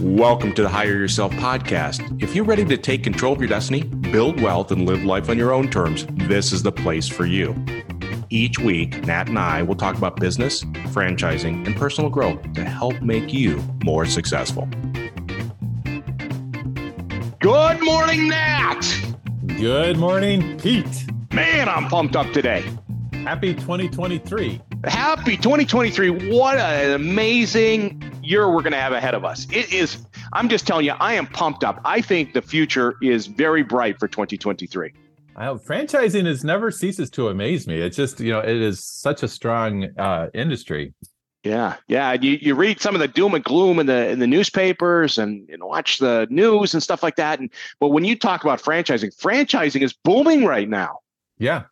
Welcome to the Hire Yourself podcast. If you're ready to take control of your destiny, build wealth, and live life on your own terms, this is the place for you. Each week, Nat and I will talk about business, franchising, and personal growth to help make you more successful. Good morning, Nat. Good morning, Pete. Man, I'm pumped up today. Happy 2023. Happy 2023. What an amazing year we're going to have ahead of us. It is, I'm just telling you, I am pumped up. I think the future is very bright for 2023. franchising has never ceases to amaze me. It's just, you know, it is such a strong uh, industry. Yeah, yeah. You you read some of the doom and gloom in the in the newspapers and know, watch the news and stuff like that. And but when you talk about franchising, franchising is booming right now. Yeah,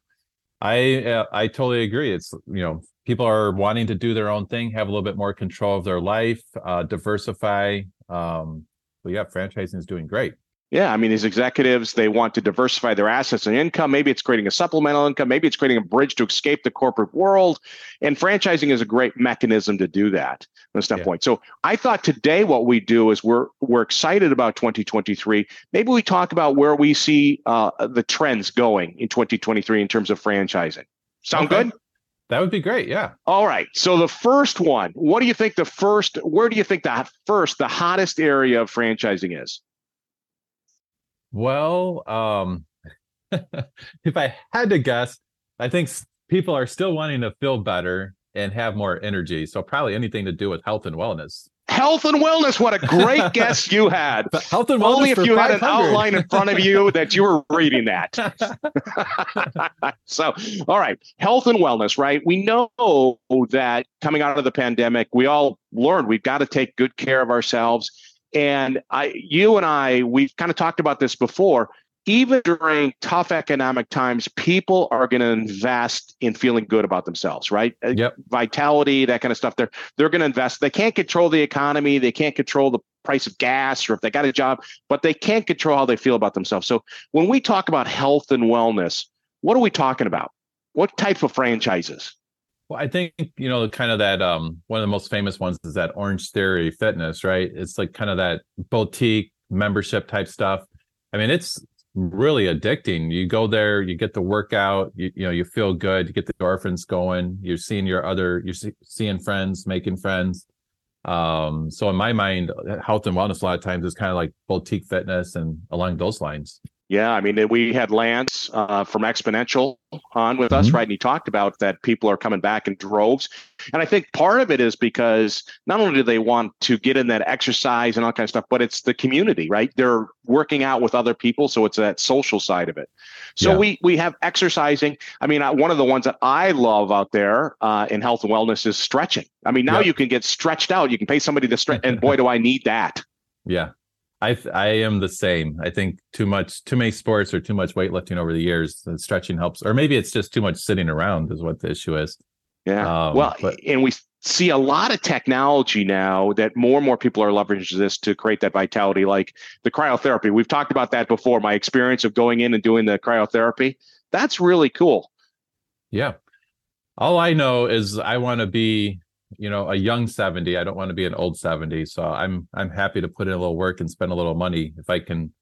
I uh, I totally agree. It's you know people are wanting to do their own thing, have a little bit more control of their life, uh, diversify. Um, but yeah, franchising is doing great. Yeah, I mean, these executives, they want to diversify their assets and income. Maybe it's creating a supplemental income. Maybe it's creating a bridge to escape the corporate world. And franchising is a great mechanism to do that from a standpoint. Yeah. So I thought today what we do is we're we're excited about 2023. Maybe we talk about where we see uh, the trends going in 2023 in terms of franchising. Sound okay. good? That would be great. Yeah. All right. So the first one, what do you think the first, where do you think the first, the hottest area of franchising is? Well, um, if I had to guess, I think people are still wanting to feel better and have more energy. So probably anything to do with health and wellness health and wellness. What a great guess you had. health and wellness. Only if you had an outline in front of you that you were reading that. so, all right, health and wellness, right? We know that coming out of the pandemic, we all learned we've got to take good care of ourselves. And I, you and I, we've kind of talked about this before even during tough economic times, people are going to invest in feeling good about themselves, right? Uh, yep. Vitality, that kind of stuff. They're they're going to invest. They can't control the economy. They can't control the price of gas or if they got a job, but they can't control how they feel about themselves. So when we talk about health and wellness, what are we talking about? What type of franchises? Well, I think you know, kind of that. Um, one of the most famous ones is that Orange Theory Fitness, right? It's like kind of that boutique membership type stuff. I mean, it's really addicting. You go there, you get the workout, you, you know, you feel good, you get the endorphins going, you're seeing your other, you're see, seeing friends, making friends. Um, so in my mind, health and wellness a lot of times is kind of like boutique fitness and along those lines. Yeah, I mean, we had Lance uh, from Xponential on with us, mm-hmm. right? And he talked about that people are coming back in droves. And I think part of it is because not only do they want to get in that exercise and all kind of stuff, but it's the community, right? They're working out with other people, so it's that social side of it. So yeah. we we have exercising. I mean, one of the ones that I love out there uh, in health and wellness is stretching. I mean, now yep. you can get stretched out. You can pay somebody to stretch, and boy, do I need that. Yeah, I I am the same. I think too much, too many sports or too much weightlifting over the years. The stretching helps, or maybe it's just too much sitting around is what the issue is. Yeah. Um, well, but, and we see a lot of technology now that more and more people are leveraging this to create that vitality, like the cryotherapy. We've talked about that before. My experience of going in and doing the cryotherapy. That's really cool. Yeah. All I know is I want to be you know a young 70 i don't want to be an old 70 so i'm i'm happy to put in a little work and spend a little money if i can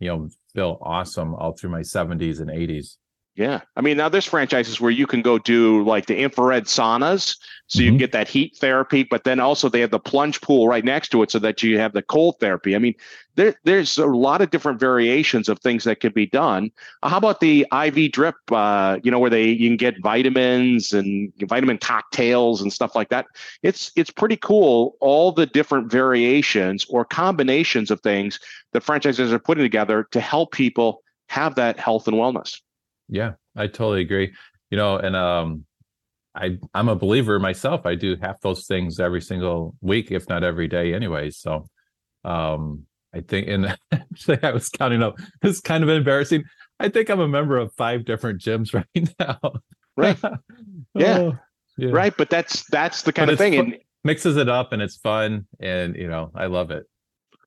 you know feel awesome all through my 70s and 80s yeah. I mean, now there's franchises where you can go do like the infrared saunas. So mm-hmm. you get that heat therapy, but then also they have the plunge pool right next to it so that you have the cold therapy. I mean, there, there's a lot of different variations of things that can be done. How about the IV drip, uh, you know, where they you can get vitamins and vitamin cocktails and stuff like that. It's it's pretty cool, all the different variations or combinations of things that franchises are putting together to help people have that health and wellness. Yeah, I totally agree. You know, and um I I'm a believer myself. I do half those things every single week, if not every day anyway. So um I think and actually I was counting up. It's kind of embarrassing. I think I'm a member of five different gyms right now. Right. yeah. Oh, yeah. Right. But that's that's the kind but of thing. and mixes it up and it's fun and you know, I love it.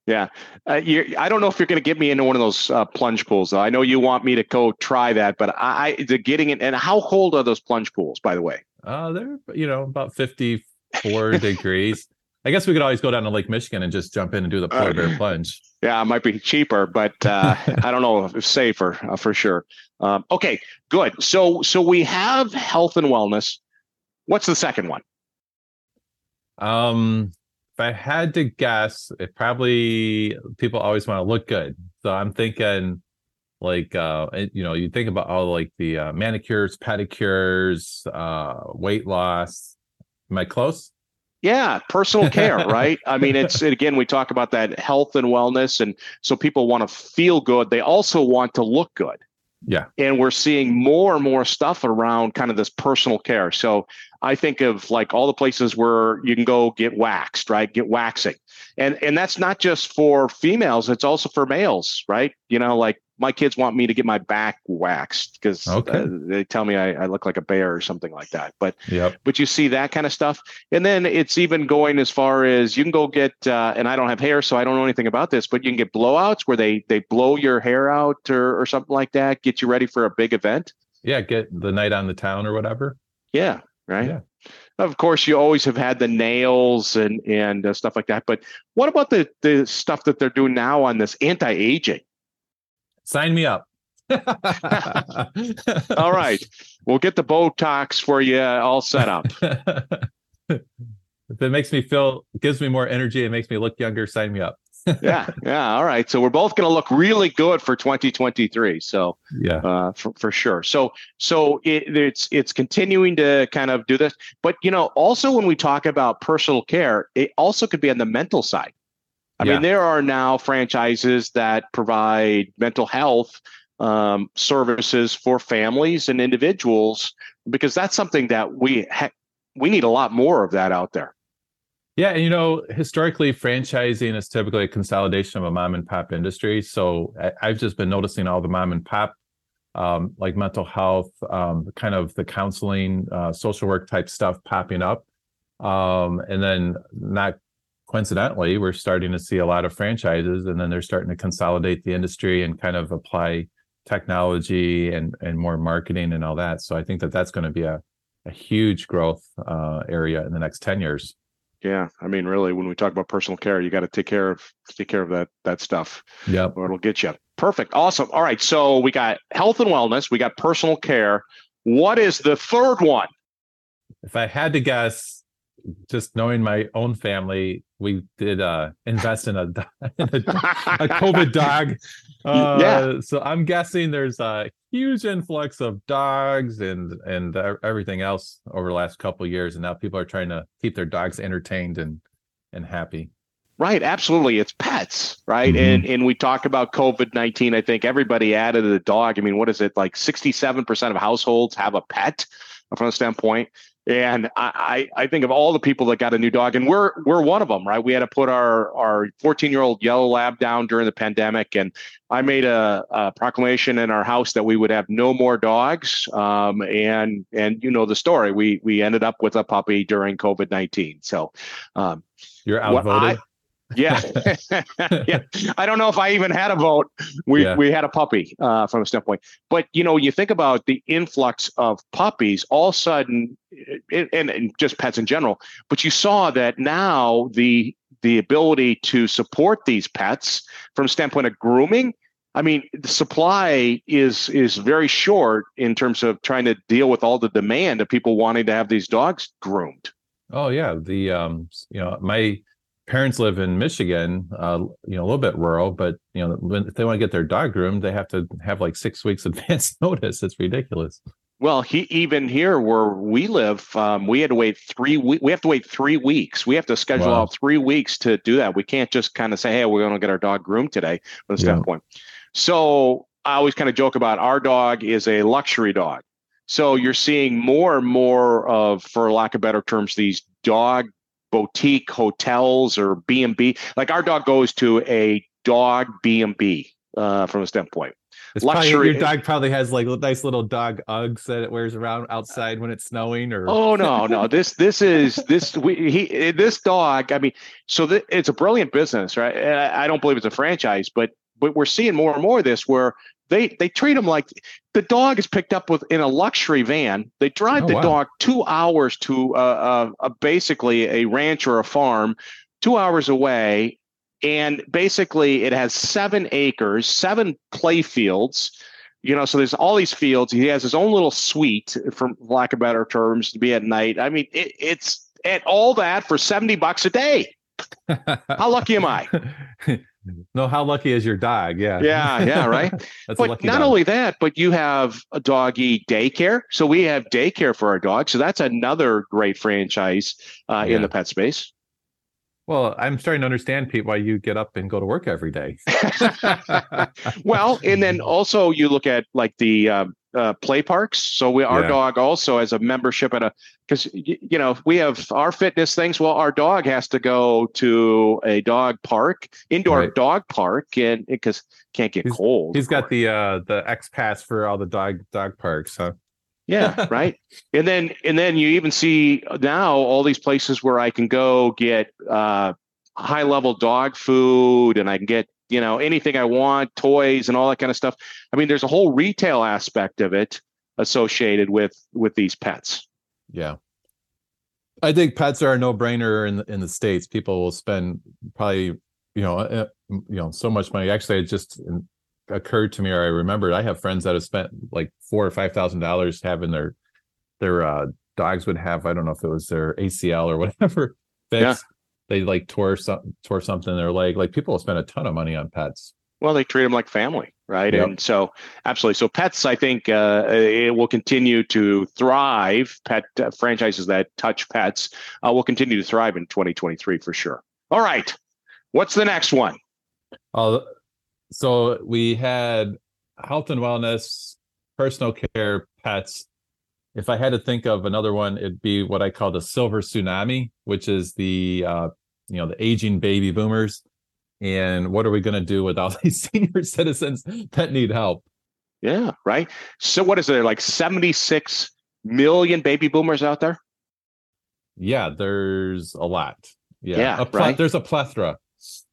Yeah, uh, I don't know if you're going to get me into one of those uh, plunge pools. Though I know you want me to go try that, but I, I the getting it. And how cold are those plunge pools, by the way? Uh, they're you know about 54 degrees. I guess we could always go down to Lake Michigan and just jump in and do the polar bear plunge. Yeah, it might be cheaper, but uh, I don't know if it's safer uh, for sure. Um, okay, good. So so we have health and wellness. What's the second one? Um, I had to guess, it probably people always want to look good. So I'm thinking like uh you know, you think about all like the uh, manicures, pedicures, uh weight loss. Am I close? Yeah, personal care, right? I mean, it's again, we talk about that health and wellness. And so people want to feel good. They also want to look good. Yeah. And we're seeing more and more stuff around kind of this personal care. So I think of like all the places where you can go get waxed, right? Get waxing. And and that's not just for females, it's also for males, right? You know, like my kids want me to get my back waxed because okay. uh, they tell me I, I, look like a bear or something like that. But yep. but you see that kind of stuff, and then it's even going as far as you can go get. Uh, and I don't have hair, so I don't know anything about this. But you can get blowouts where they they blow your hair out or or something like that, get you ready for a big event. Yeah, get the night on the town or whatever. Yeah, right. Yeah. Of course, you always have had the nails and and uh, stuff like that. But what about the the stuff that they're doing now on this anti aging? Sign me up. all right. We'll get the Botox for you all set up. if it makes me feel, gives me more energy, it makes me look younger, sign me up. Yeah, yeah. All right. So we're both going to look really good for 2023. So yeah, uh, for, for sure. So so it, it's it's continuing to kind of do this, but you know, also when we talk about personal care, it also could be on the mental side. I yeah. mean, there are now franchises that provide mental health um, services for families and individuals because that's something that we ha- we need a lot more of that out there. Yeah, you know, historically, franchising is typically a consolidation of a mom and pop industry. So I, have just been noticing all the mom and pop, um, like mental health, um, kind of the counseling, uh, social work type stuff popping up, um, and then not coincidentally, we're starting to see a lot of franchises, and then they're starting to consolidate the industry and kind of apply technology and and more marketing and all that. So I think that that's going to be a a huge growth uh, area in the next ten years. Yeah, I mean, really, when we talk about personal care, you got to take care of take care of that that stuff. Yeah, or it'll get you. Perfect, awesome. All right, so we got health and wellness, we got personal care. What is the third one? If I had to guess, just knowing my own family, we did uh, invest in a, in a, a COVID dog. Uh, yeah. So I'm guessing there's a huge influx of dogs and and everything else over the last couple years, and now people are trying to keep their dogs entertained and and happy. Right, absolutely. It's pets, right? Mm-hmm. And and we talk about COVID nineteen. I think everybody added a dog. I mean, what is it like? Sixty seven percent of households have a pet from a standpoint. And I, I think of all the people that got a new dog, and we're we're one of them, right? We had to put our our 14 year old yellow lab down during the pandemic, and I made a, a, proclamation in our house that we would have no more dogs. Um, and and you know the story, we we ended up with a puppy during COVID 19. So um, you're outvoted. Yeah, yeah. I don't know if I even had a vote. We yeah. we had a puppy uh, from a standpoint, but you know, you think about the influx of puppies. All of a sudden, and, and just pets in general. But you saw that now the the ability to support these pets from standpoint of grooming. I mean, the supply is is very short in terms of trying to deal with all the demand of people wanting to have these dogs groomed. Oh yeah, the um, you know, my parents live in Michigan, uh, you know, a little bit rural, but you know, when if they want to get their dog groomed, they have to have like six weeks advance notice. It's ridiculous. Well, he even here where we live, um, we had to wait three. We, we have to wait three weeks. We have to schedule wow. out three weeks to do that. We can't just kind of say, "Hey, we're going to get our dog groomed today." From the yeah. standpoint, so I always kind of joke about our dog is a luxury dog. So you're seeing more and more of, for lack of better terms, these dog boutique hotels or B and B. Like our dog goes to a dog B and B uh, from a standpoint. It's luxury. Probably, your dog probably has like nice little dog Uggs that it wears around outside when it's snowing. Or oh no, no, this this is this we he this dog. I mean, so th- it's a brilliant business, right? And I, I don't believe it's a franchise, but but we're seeing more and more of this where they they treat them like the dog is picked up with in a luxury van. They drive oh, the wow. dog two hours to uh, uh, basically a ranch or a farm, two hours away, and basically it has seven acres, seven play fields. You know, so there's all these fields. He has his own little suite, for lack of better terms, to be at night. I mean, it, it's at all that for seventy bucks a day. How lucky am I? No, how lucky is your dog? Yeah. Yeah, yeah, right. That's but not dog. only that, but you have a doggy daycare. So we have daycare for our dogs. So that's another great franchise uh, yeah. in the pet space. Well, I'm starting to understand, Pete, why you get up and go to work every day. well, and then also you look at like the uh, uh, play parks. So we, our yeah. dog also has a membership at a because you know we have our fitness things. Well, our dog has to go to a dog park, indoor right. dog park, and because can't get he's, cold. He's got the uh the X pass for all the dog dog parks, huh? Yeah, right. And then and then you even see now all these places where I can go get uh, high level dog food and I can get you know anything I want, toys and all that kind of stuff. I mean, there's a whole retail aspect of it associated with with these pets. Yeah. I think pets are a no-brainer in in the states. People will spend probably, you know, uh, you know, so much money. Actually, it just occurred to me, or I remembered, I have friends that have spent like four or five thousand dollars having their their uh, dogs would have. I don't know if it was their ACL or whatever fixed. Yeah. They like tore some tore something in their leg. Like people spend a ton of money on pets. Well, they treat them like family, right? Yep. And so, absolutely. So, pets, I think uh, it will continue to thrive. Pet uh, franchises that touch pets uh, will continue to thrive in 2023 for sure. All right. What's the next one? Uh, so, we had health and wellness, personal care, pets. If I had to think of another one, it'd be what I call the silver tsunami, which is the uh, you know the aging baby boomers. And what are we going to do with all these senior citizens that need help? Yeah right? So what is there like 76 million baby boomers out there? Yeah there's a lot. Yeah, yeah pl- right? there's a plethora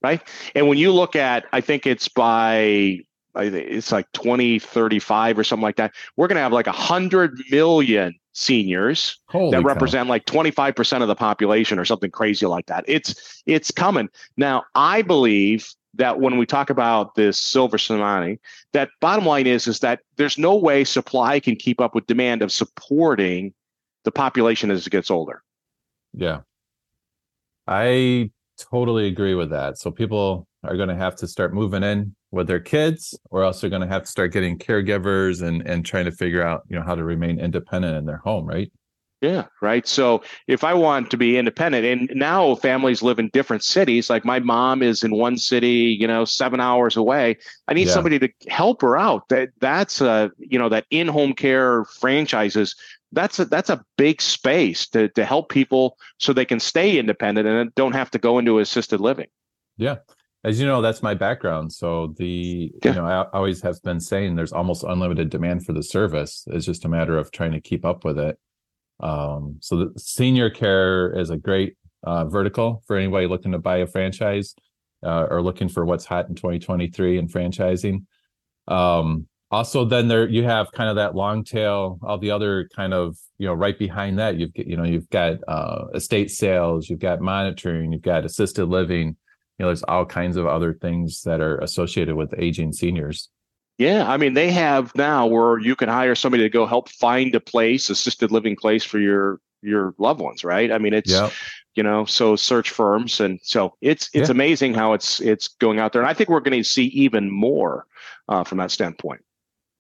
right and when you look at i think it's by it's like 2035 or something like that we're going to have like 100 million seniors Holy that represent cow. like 25% of the population or something crazy like that. It's it's coming. Now, I believe that when we talk about this silver tsunami, that bottom line is is that there's no way supply can keep up with demand of supporting the population as it gets older. Yeah. I totally agree with that. So people are going to have to start moving in with their kids or else they're going to have to start getting caregivers and and trying to figure out you know how to remain independent in their home right yeah right so if i want to be independent and now families live in different cities like my mom is in one city you know seven hours away i need yeah. somebody to help her out that that's a you know that in-home care franchises that's a that's a big space to to help people so they can stay independent and don't have to go into assisted living. Yeah. As you know that's my background. So the yeah. you know i always have been saying there's almost unlimited demand for the service. It's just a matter of trying to keep up with it. Um, so the senior care is a great uh, vertical for anybody looking to buy a franchise uh, or looking for what's hot in 2023 in franchising. Um, also then there you have kind of that long tail all the other kind of you know right behind that you've you know you've got uh, estate sales you've got monitoring you've got assisted living. You know there's all kinds of other things that are associated with aging seniors. Yeah i mean they have now where you can hire somebody to go help find a place assisted living place for your your loved ones right? I mean it's yep. you know so search firms and so it's it's yeah. amazing how it's it's going out there. And i think we're going to see even more uh, from that standpoint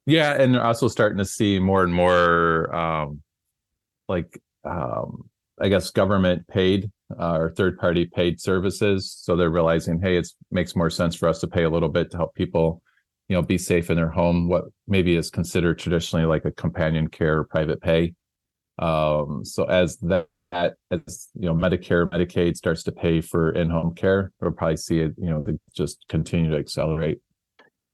yeah and also starting to see more and more um like um i guess government paid uh, or third party paid services. So they're realizing, hey, it makes more sense for us to pay a little bit to help people, you know, be safe in their home. What maybe is considered traditionally like a companion care or private pay. Um, so as that as you know medicare medicaid starts to pay for in-home care we'll probably see it you know just continue to accelerate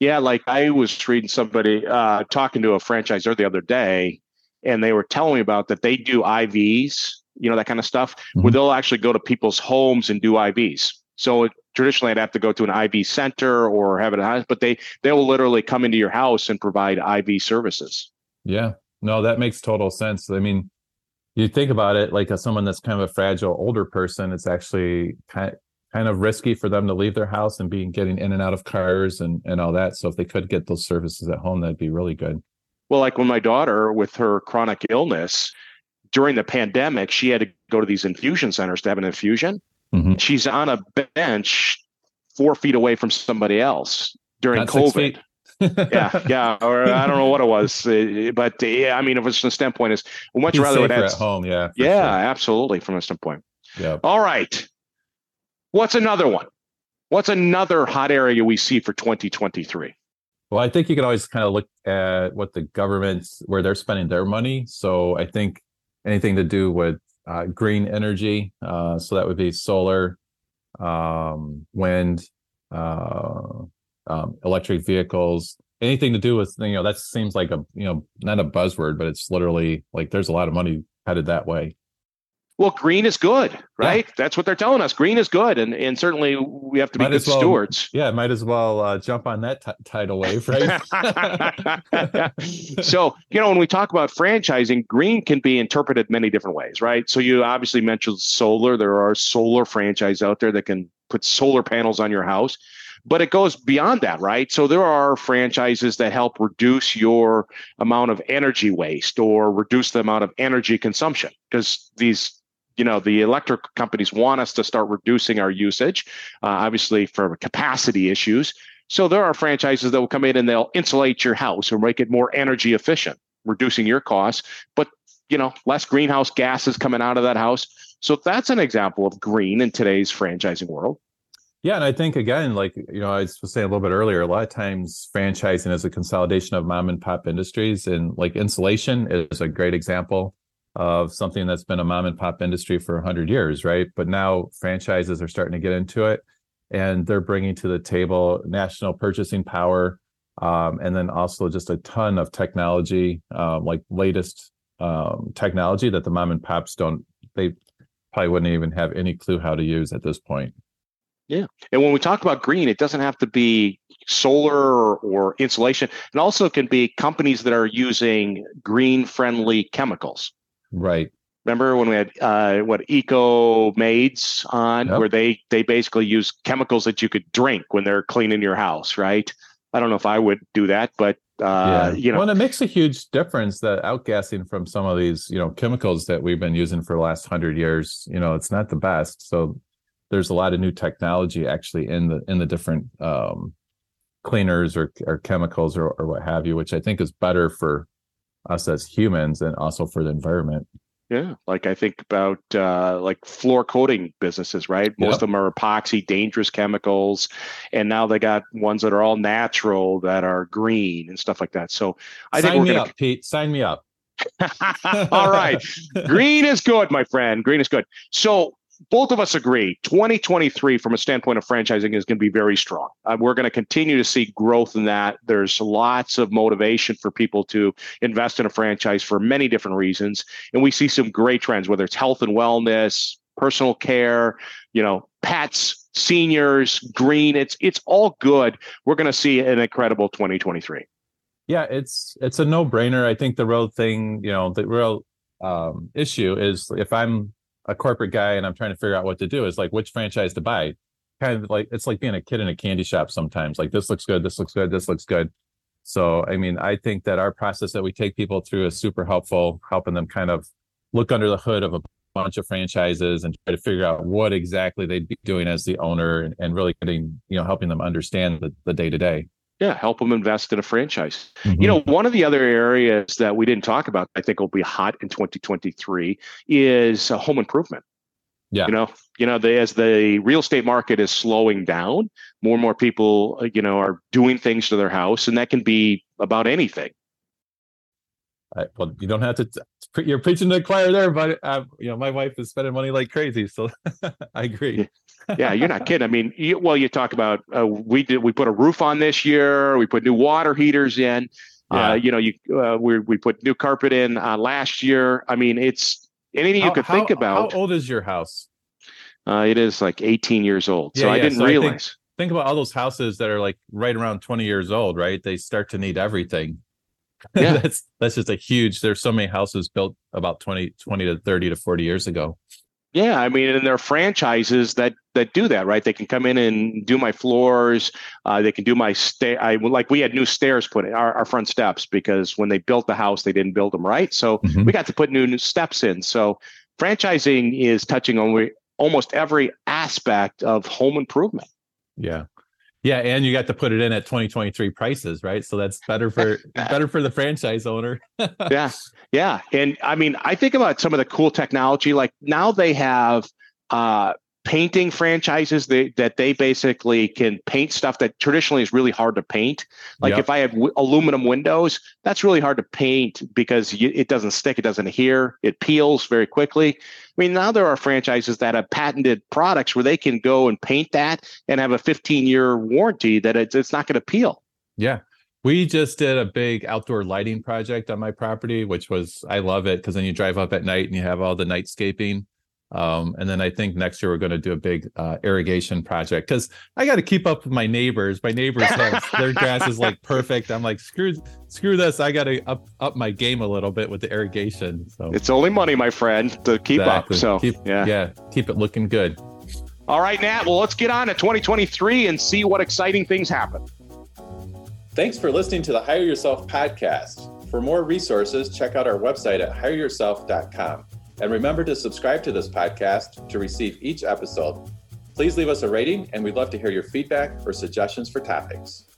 Yeah, like I was reading somebody uh, talking to a franchisor the other day, and they were telling me about that they do IVs, you know, that kind of stuff, mm-hmm. where they'll actually go to people's homes and do IVs. So it, traditionally, I'd have to go to an IV center or have it, house, but they they will literally come into your house and provide IV services. Yeah, no, that makes total sense. I mean, you think about it like as someone that's kind of a fragile older person, it's actually kind kind of risky for them to leave their house and be getting in and out of cars and and all that. So if they could get those services at home, that'd be really good. Well, like when my daughter with her chronic illness during the pandemic, she had to go to these infusion centers to have an infusion. Mm-hmm. She's on a bench four feet away from somebody else during Not COVID. yeah, yeah, or I don't know what it was, uh, but yeah, I mean, if it's the standpoint is much He's rather at home. Yeah, yeah, sure. absolutely, from a standpoint. Yeah. All right. What's another one? What's another hot area we see for 2023? Well, I think you can always kind of look at what the government's where they're spending their money. So I think anything to do with uh, green energy, uh, so that would be solar, um, wind, uh, um, electric vehicles, anything to do with you know that seems like a you know not a buzzword, but it's literally like there's a lot of money headed that way. Well, green is good, right? Yeah. That's what they're telling us. Green is good, and and certainly we have to be might good well, stewards. Yeah, might as well uh, jump on that t- tidal wave, right? so you know, when we talk about franchising, green can be interpreted many different ways, right? So you obviously mentioned solar. There are solar franchise out there that can put solar panels on your house but it goes beyond that, right? So there are franchises that help reduce your amount of energy waste or reduce the amount of energy consumption because these you know the electric companies want us to start reducing our usage uh, obviously for capacity issues. So there are franchises that will come in and they'll insulate your house or make it more energy efficient reducing your costs but you know less greenhouse gases coming out of that house. So that's an example of green in today's franchising world. Yeah, and I think again, like you know, I was saying a little bit earlier, a lot of times franchising is a consolidation of mom and pop industries, and like insulation is a great example of something that's been a mom and pop industry for 100 years right? But now franchises are starting to get into it and they're bringing to the table national purchasing power um, and then also just a ton of technology um, like latest um, technology that the mom and pops don't they probably wouldn't even have any clue how to use at this point. Yeah and when we talk about green it doesn't have to be solar or, or insulation. It also can be companies that are using green friendly chemicals Right. Remember when we had uh, what Eco Maids on, yep. where they they basically use chemicals that you could drink when they're cleaning your house, right? I don't know if I would do that, but uh, yeah. you know, well, it makes a huge difference that outgassing from some of these you know chemicals that we've been using for the last hundred years. You know, it's not the best. So there's a lot of new technology actually in the in the different um, cleaners or or chemicals or, or what have you, which I think is better for us as humans and also for the environment. Yeah, like I think about uh, like floor coating businesses, right? Most yep. of them are epoxy, dangerous chemicals, and now they got ones that are all natural that are green and stuff like that. So I Sign think we're me gonna... up, Pete. Sign me up. all right, green is good, my friend. Green is good. So both of us agree 2023 from a standpoint of franchising is going to be very strong. Uh, we're going to continue to see growth in that. There's lots of motivation for people to invest in a franchise for many different reasons and we see some great trends whether it's health and wellness personal care you know pets seniors green it's it's all good. We're going to see an incredible 2023 yeah it's it's a no-brainer. I think the real thing you know the real um, issue is if i'm a corporate guy and I'm trying to figure out what to do is like which franchise to buy. Kind of like it's like being a kid in a candy shop sometimes. Like this looks good, this looks good, this looks good. So I mean, I think that our process that we take people through is super helpful, helping them kind of look under the hood of a bunch of franchises and try to figure out what exactly they'd be doing as the owner and, and really getting, you know, helping them understand the day to day yeah help them invest in a franchise. Mm-hmm. you know one of the other areas that we didn't talk about i think will be hot in 2023 is uh, home improvement. Yeah. You know you know the, as the real estate market is slowing down more and more people uh, you know are doing things to their house and that can be about anything I, well, you don't have to. You're preaching to the choir there, but uh, you know my wife is spending money like crazy, so I agree. yeah, you're not kidding. I mean, you, well, you talk about uh, we did we put a roof on this year. We put new water heaters in. Uh, yeah. Uh, you know, you uh, we we put new carpet in uh, last year. I mean, it's anything how, you could how, think about. How old is your house? Uh, it is like 18 years old. Yeah, so yeah. I didn't so realize. I think, think about all those houses that are like right around 20 years old, right? They start to need everything. Yeah. that's that's just a huge there's so many houses built about 20 20 to 30 to 40 years ago. Yeah, I mean, and there are franchises that that do that, right? They can come in and do my floors. Uh, they can do my stay. I like we had new stairs put in our, our front steps because when they built the house, they didn't build them right. So mm-hmm. we got to put new, new steps in. So franchising is touching on almost every aspect of home improvement. Yeah. Yeah, and you got to put it in at 2023 prices, right? So that's better for better for the franchise owner. yeah. Yeah. And I mean, I think about some of the cool technology like now they have uh painting franchises they, that they basically can paint stuff that traditionally is really hard to paint. Like yep. if I have w- aluminum windows, that's really hard to paint because you, it doesn't stick, it doesn't adhere, it peels very quickly. I mean, now there are franchises that have patented products where they can go and paint that and have a 15 year warranty that it's, it's not going to peel. Yeah. We just did a big outdoor lighting project on my property, which was, I love it because then you drive up at night and you have all the nightscaping um, and then I think next year we're going to do a big uh, irrigation project because I got to keep up with my neighbors. My neighbors have their grass is like perfect. I'm like screw screw this. I got to up up my game a little bit with the irrigation. So it's only money, my friend, to keep exactly. up. So keep, yeah, yeah, keep it looking good. All right, Nat. Well, let's get on to 2023 and see what exciting things happen. Thanks for listening to the Hire Yourself podcast. For more resources, check out our website at hireyourself.com. And remember to subscribe to this podcast to receive each episode. Please leave us a rating, and we'd love to hear your feedback or suggestions for topics.